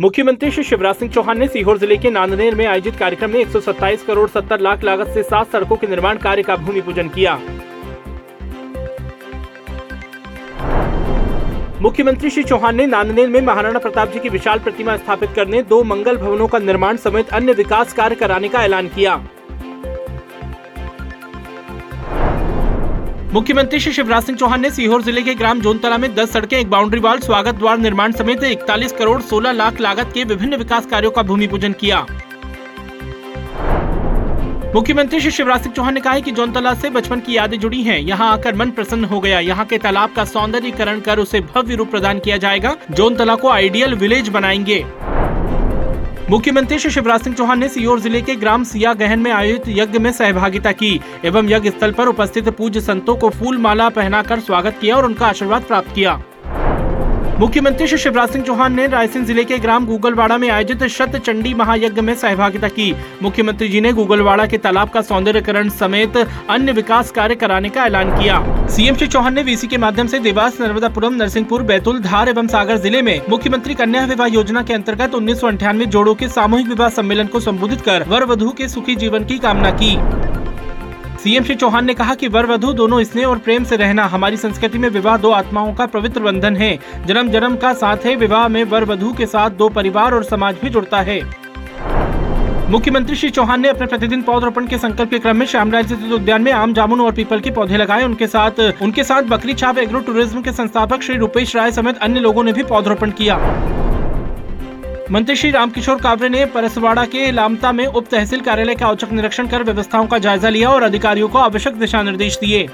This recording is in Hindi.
मुख्यमंत्री श्री शिवराज सिंह चौहान ने सीहोर ज़िले के नांदनेर में आयोजित कार्यक्रम में 127 करोड़ 70 लाख लागत से सात सड़कों के निर्माण कार्य का भूमि पूजन किया। मुख्यमंत्री श्री चौहान ने नांदनेर में महाराणा प्रताप जी की विशाल प्रतिमा स्थापित करने, दो मंगल भवनों का निर्माण समेत अन्य विकास कार्य कराने का ऐलान किया। मुख्यमंत्री श्री शिवराज सिंह चौहान ने सीहोर ज़िले के ग्राम जोनतला में 10 सड़कें, एक बाउंड्री वाल, स्वागत द्वार निर्माण समेत 41 करोड़ 16 लाख लागत के विभिन्न विकास कार्यों का भूमि पूजन किया। मुख्यमंत्री श्री शिवराज सिंह चौहान ने कहा कि जौनतला से बचपन की यादें जुड़ी हैं। यहाँ आकर मन प्रसन्न हो गया। यहाँ के तालाब का सौंदर्यीकरण कर उसे भव्य रूप प्रदान किया जाएगा। जौनतला को आइडियल विलेज बनाएँगे। मुख्यमंत्री श्री शिवराज सिंह चौहान ने सीहोर ज़िले के ग्राम सिया गहन में आयोजित यज्ञ में सहभागिता की एवं यज्ञ स्थल पर उपस्थित पूज्य संतों को फूल माला पहनाकर स्वागत किया और उनका आशीर्वाद प्राप्त किया। मुख्यमंत्री श्री शिवराज सिंह चौहान ने रायसेन ज़िले के ग्राम गूगलवाड़ा में आयोजित शत चंडी महायज्ञ में सहभागिता की। मुख्यमंत्री जी ने गूगलवाड़ा के तालाब का सौंदर्यकरण समेत अन्य विकास कार्य कराने का ऐलान किया। सीएम श्री चौहान ने वीसी के माध्यम से देवास, नर्मदापुरम, नरसिंहपुर, बैतूल, धार एवं सागर ज़िले में मुख्यमंत्री कन्या विवाह योजना के अंतर्गत उन्नीस जोड़ों के सामूहिक विवाह सम्मेलन को संबोधित कर वर वधु के सुखी जीवन की कामना की। सीएम श्री चौहान ने कहा कि वर वधु दोनों स्नेह और प्रेम से रहना हमारी संस्कृति में विवाह दो आत्माओं का पवित्र बंधन है। जन्म जन्म का साथ है, विवाह में वर वधु के साथ दो परिवार और समाज भी जुड़ता है। मुख्यमंत्री श्री चौहान ने अपने प्रतिदिन पौधरोपण के संकल्प के क्रम में श्यामलाल स्थित उद्यान में आम जामुन और पीपल के पौधे लगाए। उनके साथ उनके साथ बकरी छाप एग्रो टूरिज़्म के संस्थापक श्री रूपेश राय समेत अन्य लोगों ने भी पौधरोपण किया। मंत्री श्री रामकिशोर कावरे ने परसवाड़ा के लामता में उप तहसील कार्यालय का औचक निरीक्षण कर व्यवस्थाओं का जायजा लिया और अधिकारियों को आवश्यक दिशा निर्देश दिए।